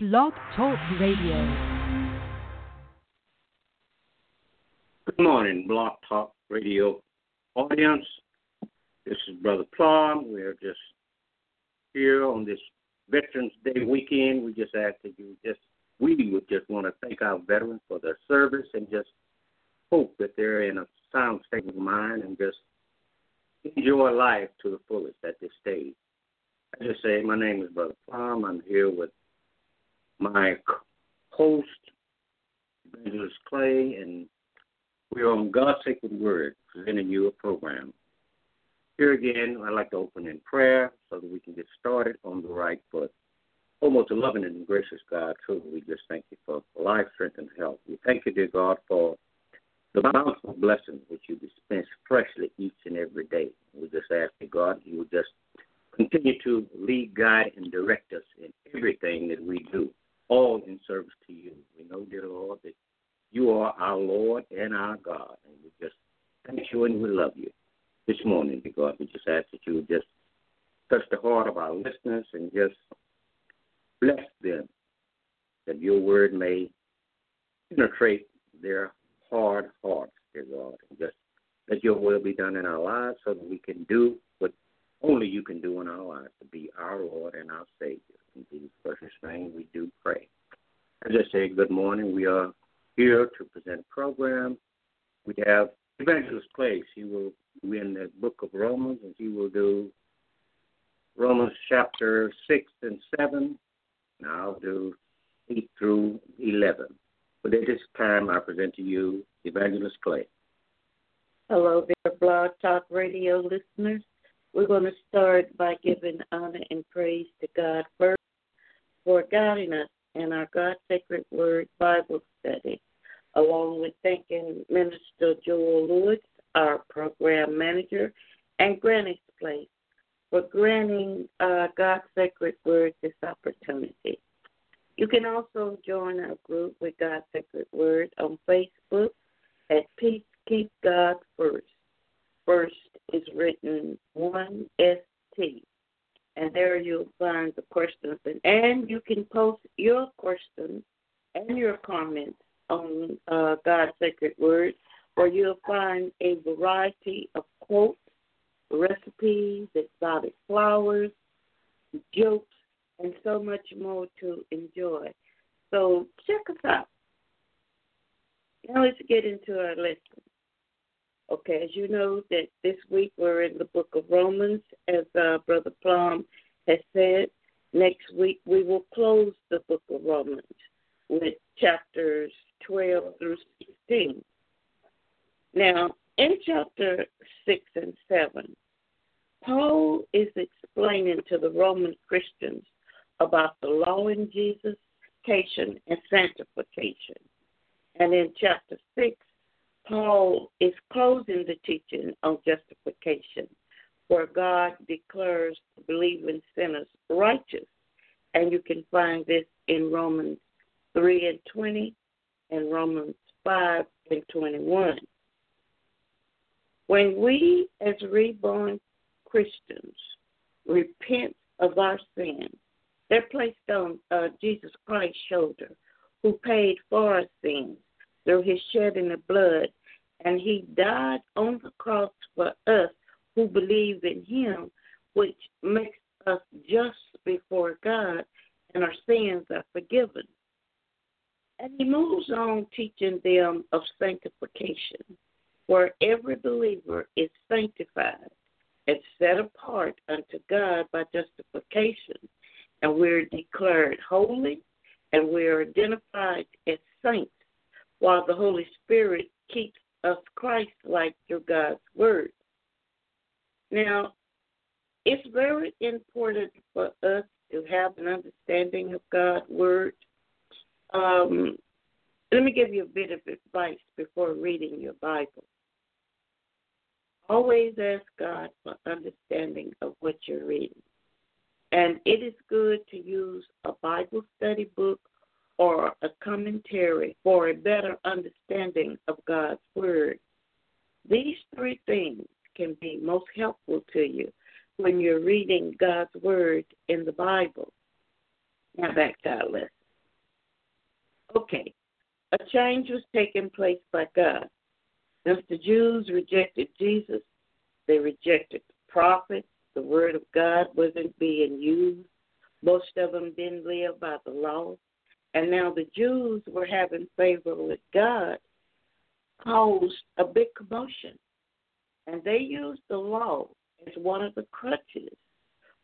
Blog Talk Radio. Good morning, Blog Talk Radio audience. This is Brother Plum. We're just here on this Veterans Day weekend. We just ask that you just, we would just want to thank our veterans for their service and just hope that they're in a sound state of mind and just enjoy life to the fullest at this stage. I just say my name is Brother Plum. I'm here with my host, Evangelist Clay, and we're on God's Sacred Word, presenting you a program. Here again, I'd like to open in prayer so that we can get started on the right foot. Oh, most loving and gracious God, truly, we just thank you for life, strength, and health. We thank you, dear God, for the bountiful blessings which you dispense freshly each and every day. We just ask you, God, you just continue to lead, guide, and direct us in everything that we do, all in service to you. We know, dear Lord, that you are our Lord and our God, and we just thank you and we love you. This morning, dear God, we just ask that you just touch the heart of our listeners and just bless them, that your word may penetrate their hard hearts, dear God, and just let your will be done in our lives so that we can do only you can do in our lives to be our Lord and our Savior. In Jesus' precious name, we do pray. As I just say good morning. We are here to present a program. We have Evangelist Clay. He will be in the book of Romans, and he will do Romans chapter 6 and 7. And I'll do 8 through 11. But at this time, I present to you Evangelist Clay. Hello there, Blog Talk Radio listeners. We're going to start by giving honor and praise to God first for guiding us in our God Sacred Word Bible study, along with thanking Minister Joel Lewis, our program manager, and Granny's Place for granting uh, God's Sacred Word this opportunity. You can also join our group with God's Sacred Word on Facebook at Peace Keep God First. First is written 1ST. And there you'll find the questions. And, and you can post your questions and your comments on uh, God's Sacred Word, where you'll find a variety of quotes, recipes, exotic flowers, jokes, and so much more to enjoy. So check us out. Now let's get into our lesson. Okay, as you know that this week we're in the book of Romans, as uh, Brother Plum has said. Next week we will close the book of Romans with chapters 12 through 16. Now, in chapter 6 and 7, Paul is explaining to the Roman Christians about the law in Jesus, and sanctification. And in chapter 6, Paul is closing the teaching on justification, where God declares believing sinners righteous. And you can find this in Romans 3 and 20 and Romans 5 and 21. When we, as reborn Christians, repent of our sins, they're placed on uh, Jesus Christ's shoulder, who paid for our sins through his shedding of blood, and he died on the cross for us who believe in him, which makes us just before God, and our sins are forgiven. And he moves on teaching them of sanctification, where every believer is sanctified and set apart unto God by justification and we're declared holy and we're identified as saints while the Holy Spirit keeps us Christ like through God's Word. Now, it's very important for us to have an understanding of God's Word. Um, let me give you a bit of advice before reading your Bible. Always ask God for understanding of what you're reading. And it is good to use a Bible study book or a commentary for a better understanding of God's Word. These three things can be most helpful to you when you're reading God's Word in the Bible. Now back to our lesson. Okay, a change was taking place by God. Since the Jews rejected Jesus, they rejected the prophets. The word of God wasn't being used. Most of them didn't live by the law. And now the Jews were having favor with God, caused a big commotion. And they used the law as one of the crutches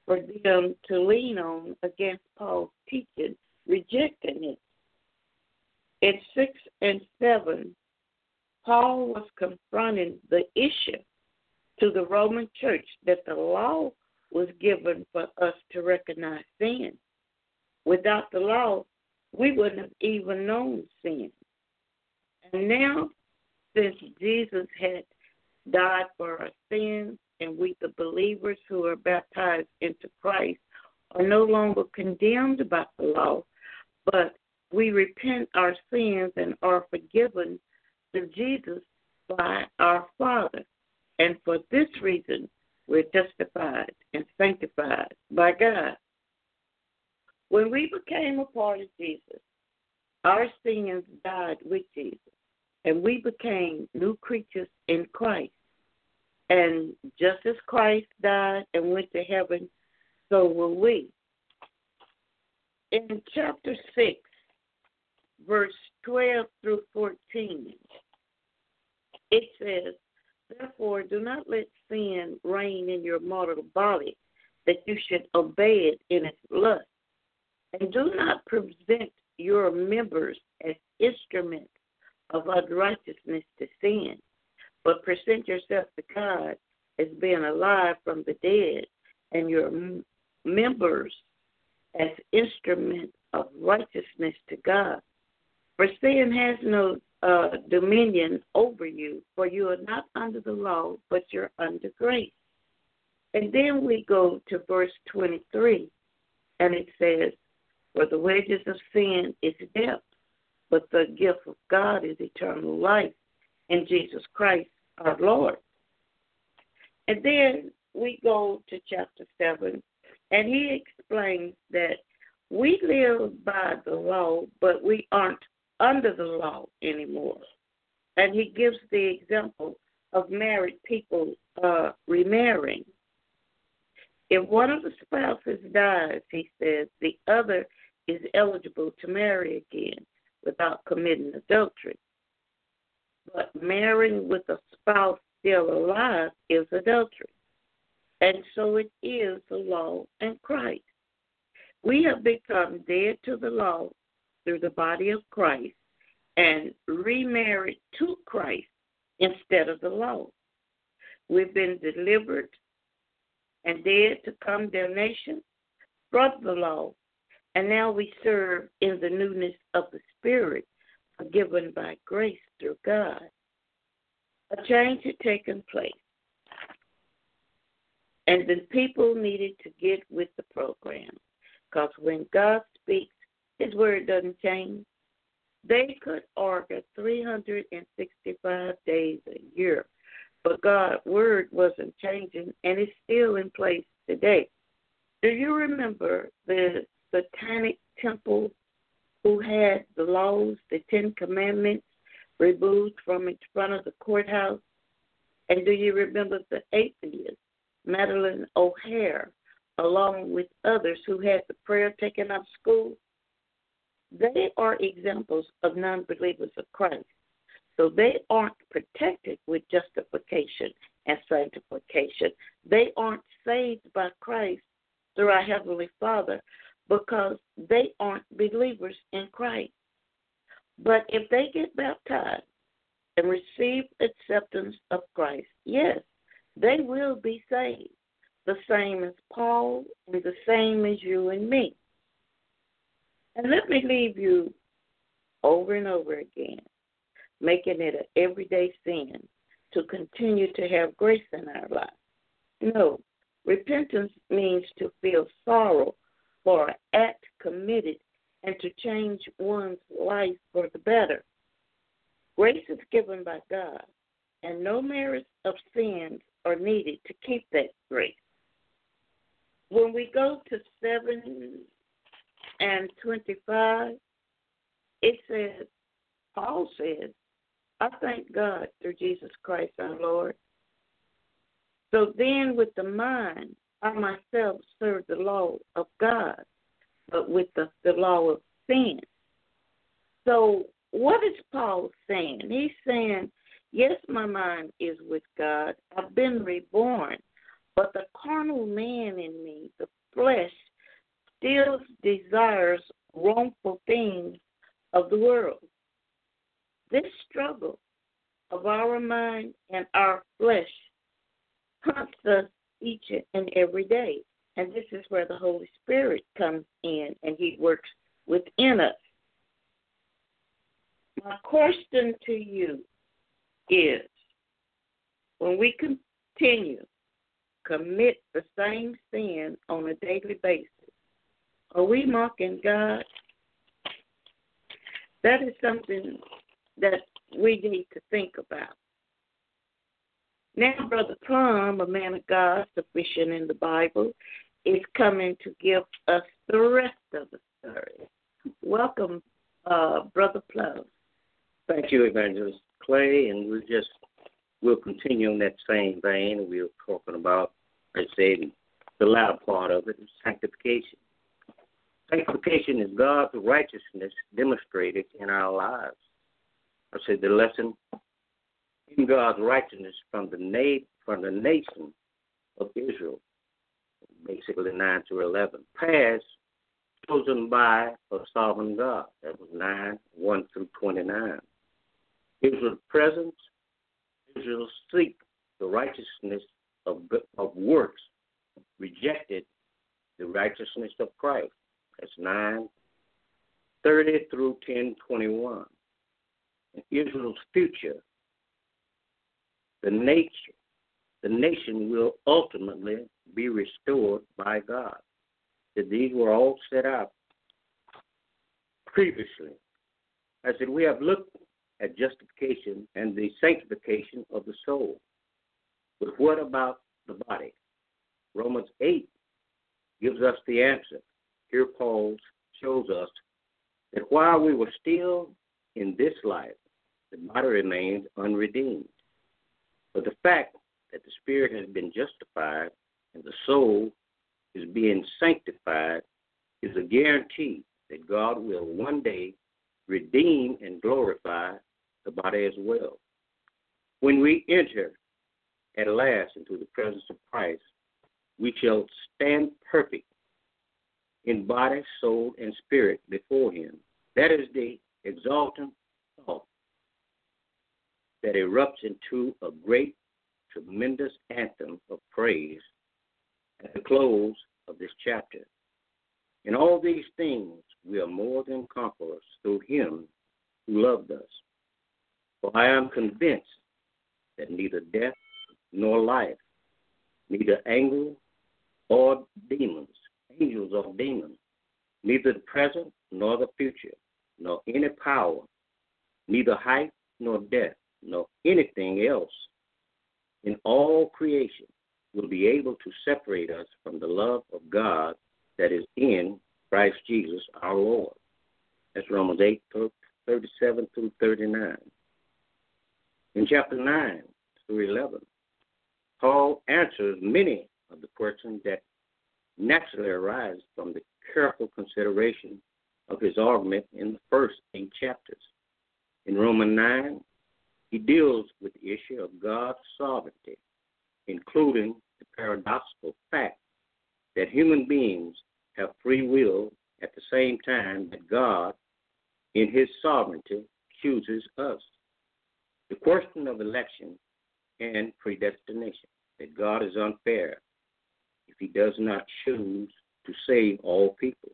for them to lean on against Paul's teaching, rejecting it. In 6 and 7, Paul was confronting the issue to the Roman church that the law was given for us to recognize sin. Without the law, we wouldn't have even known sin. And now, since Jesus had died for our sins, and we, the believers who are baptized into Christ, are no longer condemned by the law, but we repent our sins and are forgiven through Jesus by our Father. And for this reason, we're justified and sanctified by God. When we became a part of Jesus, our sins died with Jesus, and we became new creatures in Christ. And just as Christ died and went to heaven, so will we. In chapter 6, verse 12 through 14, it says, Therefore, do not let sin reign in your mortal body, that you should obey it in its lust. And do not present your members as instruments of unrighteousness to sin, but present yourself to God as being alive from the dead, and your members as instruments of righteousness to God. For sin has no uh, dominion over you, for you are not under the law, but you're under grace. And then we go to verse 23, and it says, For the wages of sin is death, but the gift of God is eternal life in Jesus Christ our Lord. And then we go to chapter 7, and he explains that we live by the law, but we aren't under the law anymore. And he gives the example of married people uh, remarrying. If one of the spouses dies, he says, the other is eligible to marry again without committing adultery. But marrying with a spouse still alive is adultery. And so it is the law and Christ. We have become dead to the law through the body of Christ and remarried to Christ instead of the law. We've been delivered and dead to condemnation from the law, and now we serve in the newness of the Spirit, forgiven by grace through God. A change had taken place, and the people needed to get with the program because when God speaks, his word doesn't change. They could argue 365 days a year, but God's word wasn't changing and it's still in place today. Do you remember the satanic temple who had the laws, the Ten Commandments, removed from in front of the courthouse? And do you remember the atheist, Madalyn O'Hair, along with others who had the prayer taken out of school? They are examples of non believers of Christ. So they aren't protected with justification and sanctification. They aren't saved by Christ through our Heavenly Father because they aren't believers in Christ. But if they get baptized and receive acceptance of Christ, yes, they will be saved. The same as Paul and the same as you and me. And let me leave you over and over again, making it an everyday sin to continue to have grace in our lives. No, repentance means to feel sorrow for an act committed and to change one's life for the better. Grace is given by God, and no merits of sins are needed to keep that grace. When we go to 7 and 25, it says, Paul says, I thank God through Jesus Christ our Lord. So then, with the mind, I myself serve the law of God, but with the, the law of sin. So, what is Paul saying? He's saying, yes, my mind is with God. I've been reborn, but the carnal man in me, the flesh, still desires wrongful things of the world. This struggle of our mind and our flesh haunts us each and every day. And this is where the Holy Spirit comes in and He works within us. My question to you is when we continue commit the same sin on a daily basis, are we mocking God? That is something that we need to think about. Now, Brother Plum, a man of God sufficient in the Bible, is coming to give us the rest of the story. Welcome, uh, Brother Plum. Thank you, Evangelist Clay, and we'll just we'll continue on that same vein. We were talking about, I said, the latter part of it is sanctification. Sanctification is God's righteousness demonstrated in our lives. I said the lesson in God's righteousness from the na- from the nation of Israel, basically nine to eleven, past chosen by a sovereign God. That was nine one through twenty nine. Israel's presence, Israel seek the righteousness of of works, rejected the righteousness of Christ. That's nine thirty through ten twenty one. Israel's future, the nature, the nation will ultimately be restored by God. That these were all set out previously. I said, we have looked at justification and the sanctification of the soul. But what about the body? Romans 8 gives us the answer. Here, Paul shows us that while we were still in this life, the body remains unredeemed. But the fact that the spirit has been justified and the soul is being sanctified is a guarantee that God will one day redeem and glorify the body as well. When we enter at last into the presence of Christ, we shall stand perfect in body, soul, and spirit before Him. That is the exalting thought that erupts into a great, tremendous anthem of praise at the close of this chapter. In all these things, we are more than conquerors through Him who loved us. For I am convinced that neither death nor life, neither angel or demons, angels or demons, neither the present nor the future, nor any power, neither height nor depth, nor anything else in all creation will be able to separate us from the love of God that is in Christ Jesus our Lord. That's Romans 8, 37 through 39. In chapter 9 through 11, Paul answers many of the questions that naturally arise from the careful consideration of his argument in the first eight chapters. In Romans 9, he deals with the issue of God's sovereignty, including the paradoxical fact that human beings have free will at the same time that God, in his sovereignty, chooses us. The question of election and predestination, that God is unfair if he does not choose to save all people.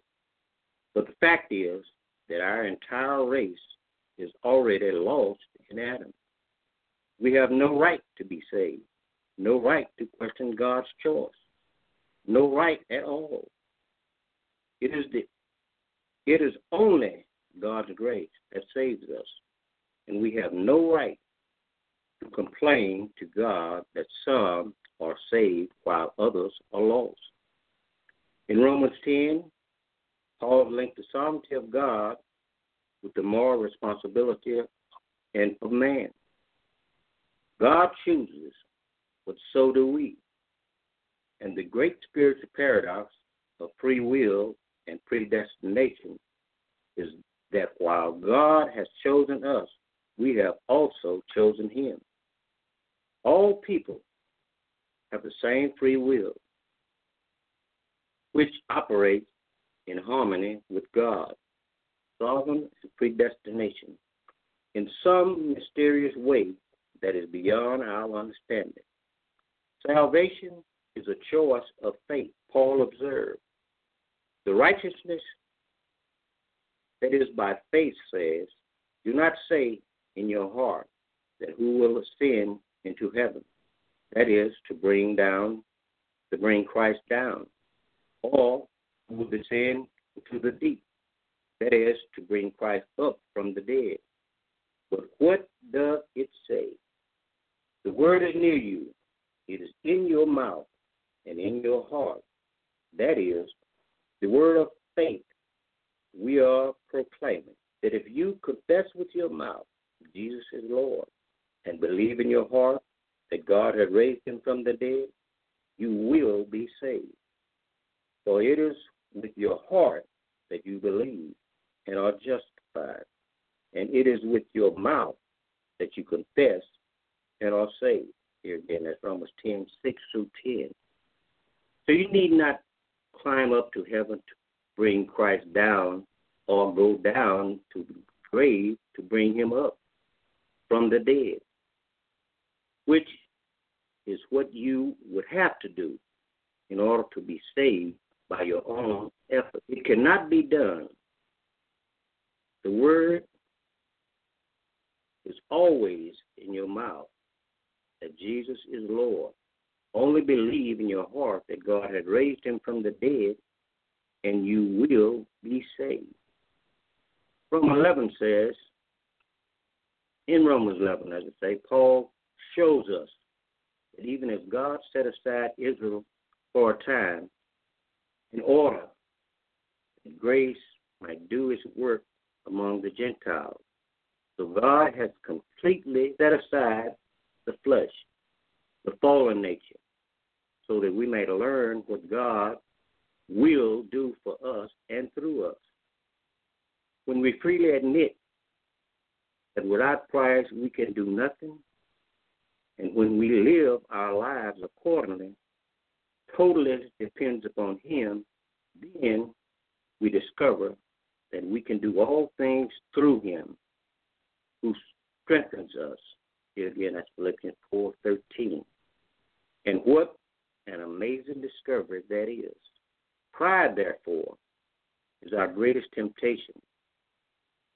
But the fact is that our entire race is already lost in Adam. We have no right to be saved, no right to question God's choice, no right at all. It is the it is only God's grace that saves us, and we have no right to complain to God that some are saved while others are lost. In Romans 10, Paul linked the sovereignty of God with the moral responsibility and of man. God chooses, but so do we. And the great spiritual paradox of free will and predestination is that while God has chosen us, we have also chosen him. All people have the same free will, which operates in harmony with God, sovereign predestination, in some mysterious way that is beyond our understanding. Salvation is a choice of faith, Paul observed. The righteousness that is by faith says, Do not say in your heart that who will ascend into heaven. That is to bring down, to bring Christ down, or who will descend into the deep. That is to bring Christ up from the dead. But what does it say? The word is near you. It is in your mouth and in your heart. That is the word of faith we are proclaiming. That if you confess with your mouth Jesus is Lord and believe in your heart that God has raised him from the dead, you will be saved. For it is with your heart that you believe and are justified, and it is with your mouth that you confess and are saved. Here again, that's Romans 10 6 through 10. So you need not climb up to heaven to bring Christ down or go down to the grave to bring him up from the dead, which is what you would have to do in order to be saved by your own effort. It cannot be done. The word is always in your mouth that Jesus is Lord. Only believe in your heart that God had raised him from the dead, and you will be saved. Romans 11 says, in Romans 11, as I say, Paul shows us that even as God set aside Israel for a time in order that grace might do its work among the Gentiles, so God has completely set aside the flesh, the fallen nature, so that we may learn what God will do for us and through us. When we freely admit that without Christ we can do nothing. And when we live our lives accordingly, totally depends upon Him, then we discover that we can do all things through Him who strengthens us. Here again, that's Philippians 4.13. And what an amazing discovery that is. Pride, therefore, is our greatest temptation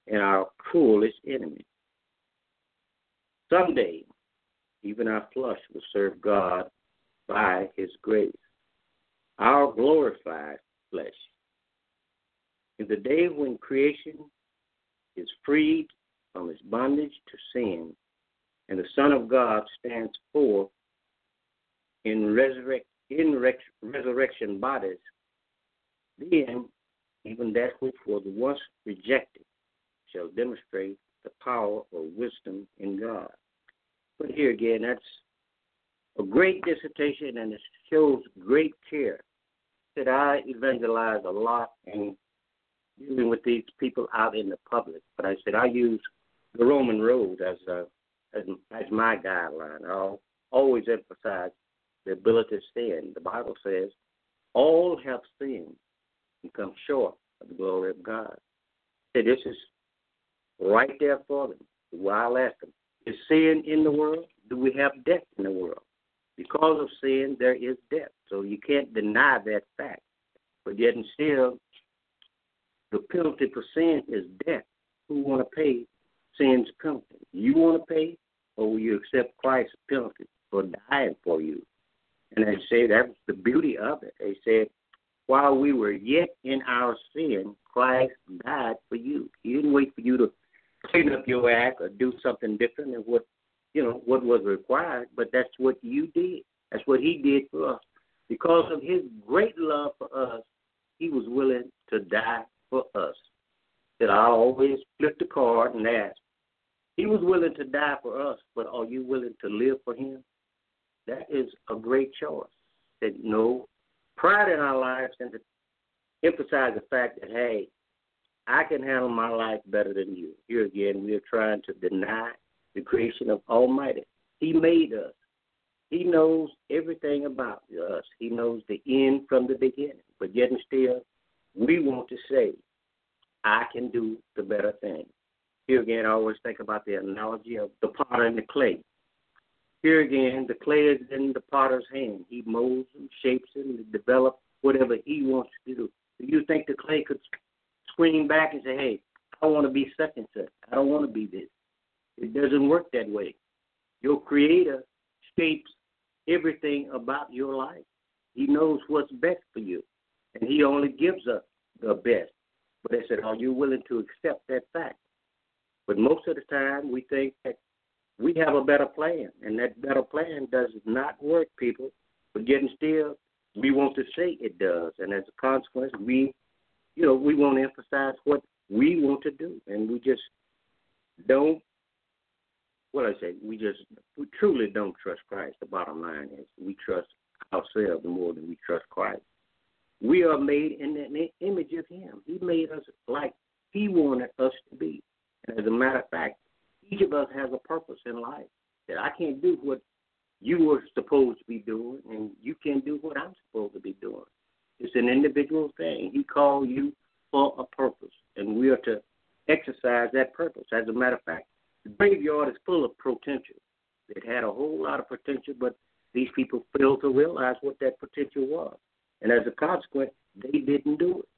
and our cruelest enemy. Someday, even our flesh will serve God by His grace. Our glorified flesh. In the day when creation is freed from its bondage to sin, and the Son of God stands forth in, resurrect, in resurrection bodies, then even that which was once rejected shall demonstrate the power of wisdom in God. But here again, that's a great dissertation and it shows great care. That I evangelize a lot in dealing with these people out in the public. But I said I use the Roman road as a as my guideline. I'll always emphasize the ability to sin. The Bible says all have sinned and come short of the glory of God. So this is right there for them. Well, I'll ask them, is sin in the world? Do we have death in the world? Because of sin, there is death. So you can't deny that fact. But yet and still, the penalty for sin is death. Who want to pay sin's penalty? You want to pay, or will you accept Christ's penalty for dying for you? And they say that's the beauty of it. They said, while we were yet in our sin, Christ died for you. He didn't wait for you to clean up your act or do something different than what you know what was required, but that's what you did. That's what he did for us. Because of his great love for us, he was willing to die for us. that I always flip the card and ask. He was willing to die for us, but are you willing to live for him? That is a great choice. That no pride in our lives and to emphasize the fact that hey, I can handle my life better than you. Here again, we are trying to deny the creation of Almighty. He made us. He knows everything about us. He knows the end from the beginning. But yet and still, we want to say, I can do the better thing. Here again, I always think about the analogy of the potter and the clay. Here again, the clay is in the potter's hand. He molds and shapes and develops whatever he wants to do. Do you think the clay could scream back and say, hey, I want to be and such. I don't want to be this. It doesn't work that way. Your creator shapes everything about your life. He knows what's best for you. And he only gives us the best. But I said, are you willing to accept that fact? But most of the time we think that we have a better plan and that better plan does not work, people. But and still we want to say it does. And as a consequence we you know, we want to emphasize what we want to do and we just don't what I say, we just we truly don't trust Christ. The bottom line is we trust ourselves more than we trust Christ. We are made in the image of Him. He made us like He wanted us to be. And as a matter of fact, each of us has a purpose in life. That I can't do what you were supposed to be doing, and you can't do what I'm supposed to be doing. It's an individual thing. He called you for a purpose, and we are to exercise that purpose. As a matter of fact, the graveyard is full of potential. It had a whole lot of potential, but these people failed to realize what that potential was. And as a consequence, they didn't do it.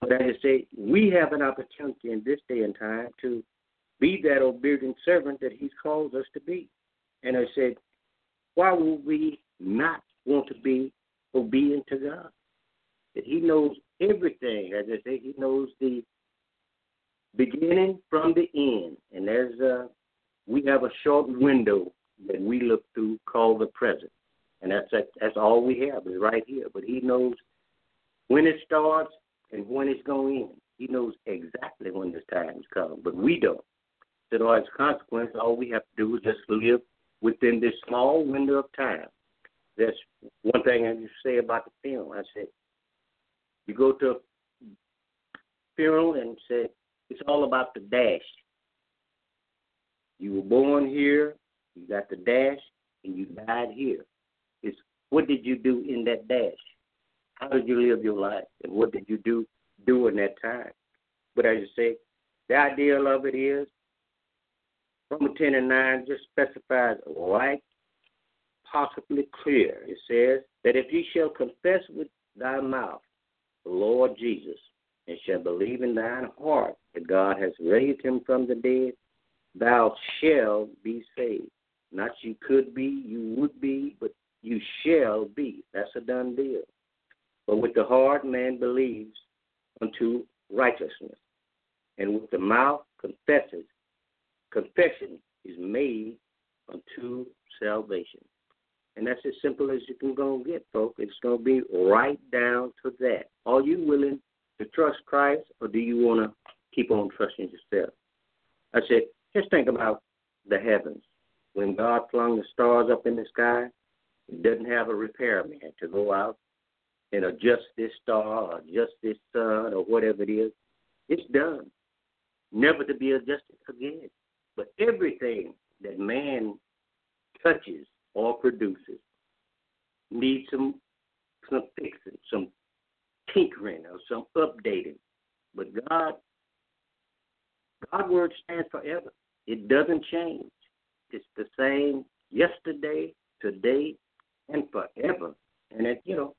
But as I say, we have an opportunity in this day and time to be that obedient servant that He's called us to be. And I said, why would we not want to be obedient to God? That He knows everything. As I say, He knows the beginning from the end. And there's a, we have a short window that we look through called the present. And that's that's all we have is right here. But he knows when it starts and when it's going in. He knows exactly when this time comes, but we don't. So as a consequence, all we have to do is just live within this small window of time. That's one thing I used to say about the funeral. I said, you go to a funeral and say, it's all about the dash. You were born here, you got the dash, and you died here. It's what did you do in that dash? How did you live your life? And what did you do during that time? But as you say, the idea of it is Romans 10 and 9 just specifies right, possibly clear. It says that if you shall confess with thy mouth the Lord Jesus and shall believe in thine heart that God has raised him from the dead, thou shalt be saved. Not you could be, you would be, but you shall be. That's a done deal. But with the heart man believes unto righteousness, and with the mouth confesses. Confession is made unto salvation. And that's as simple as you can go get, folks. It's to be right down to that. Are you willing to trust Christ, or do you want to keep on trusting yourself? I said, just think about the heavens. When God flung the stars up in the sky, He doesn't have a repairman to go out and adjust this star or adjust this sun or whatever it is. It's done, never to be adjusted again. But everything that man touches or produces needs some some fixing, some tinkering or some updating. But God God's word stands forever. It doesn't change. It's the same yesterday, today, and forever. And it, you know,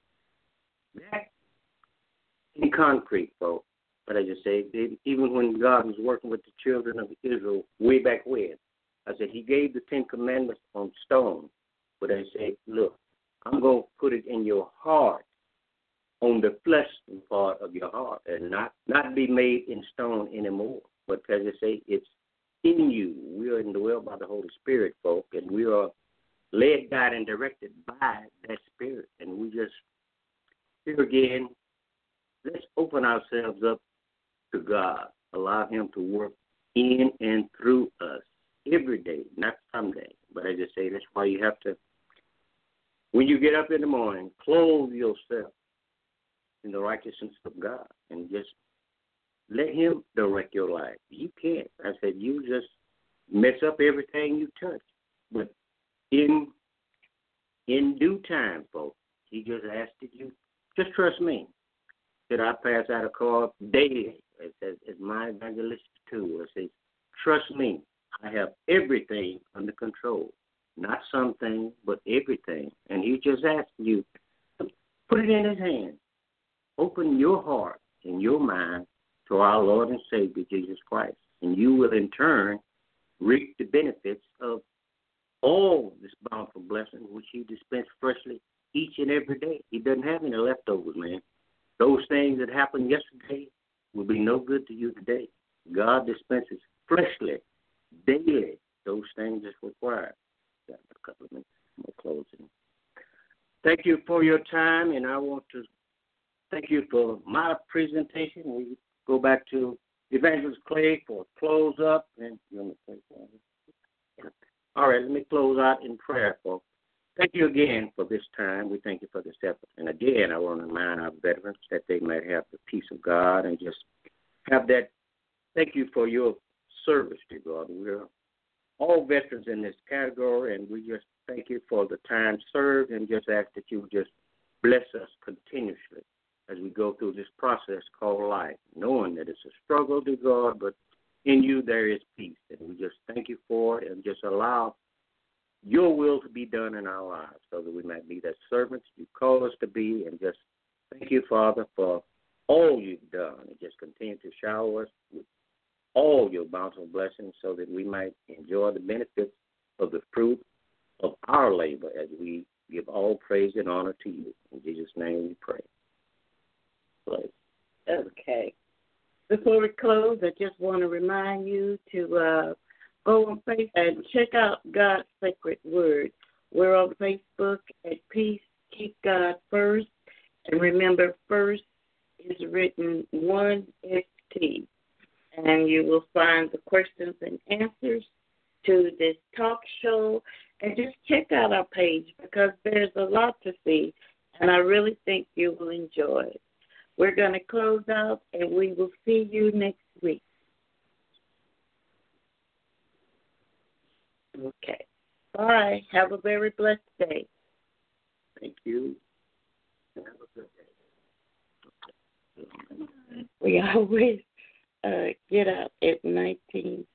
in concrete, folks. But as you say, even when God was working with the children of Israel way back when, I said He gave the Ten Commandments on stone. But I said, look, I'm going to put it in your heart, on the flesh part of your heart, and not not be made in stone anymore. But as I say, it's in you. We are indwelled by the Holy Spirit, folk, and we are led, guided, and directed by that Spirit. And we just, here again, let's open ourselves up to God. allow Him to work in and through us every day, not someday. But I just say that's why you have to, when you get up in the morning, clothe yourself in the righteousness of God and just let Him direct your life. You can't. I said, you just mess up everything you touch. But in in due time, folks, He just asked that you, just trust me. Did I pass out a call daily It says it's my evangelist too? It says, trust me, I have everything under control. Not something, but everything. And He just asked you, put it in His hands. Open your heart and your mind to our Lord and Savior Jesus Christ. And you will in turn reap the benefits of all this bountiful blessing which He dispensed freshly each and every day. He doesn't have any leftovers, man. Those things that happened yesterday will be no good to you today. God dispenses freshly, daily, those things that's required. Got a couple of minutes. I'm closing. Thank you for your time, and I want to thank you for my presentation. We go back to Evangelist Clay for close up, and you All right, let me close out in prayer, folks. Thank you again for this time. We thank you for this effort. And again, I want to remind our veterans that they might have the peace of God and just have that. Thank you for your service to God. We're all veterans in this category, and we just thank you for the time served and just ask that you just bless us continuously as we go through this process called life, knowing that it's a struggle to God, but in you there is peace. And we just thank you for it and just allow your will to be done in our lives so that we might be the servants you call us to be. And just thank you, Father, for all you've done. And just continue to shower us with all your bountiful blessings so that we might enjoy the benefits of the fruit of our labor as we give all praise and honor to you. In Jesus' name we pray. Okay. Before we close, I just want to remind you to uh, go on Facebook and check out God's Sacred Word. We're on Facebook at Peace Keep God First. And remember, first is written 1ST. And you will find the questions and answers to this talk show. And just check out our page because there's a lot to see. And I really think you will enjoy it. We're going to close out and we will see you next week. Okay. Bye. Have a very blessed day. Thank you. Have a good day. We always uh, get out at 19.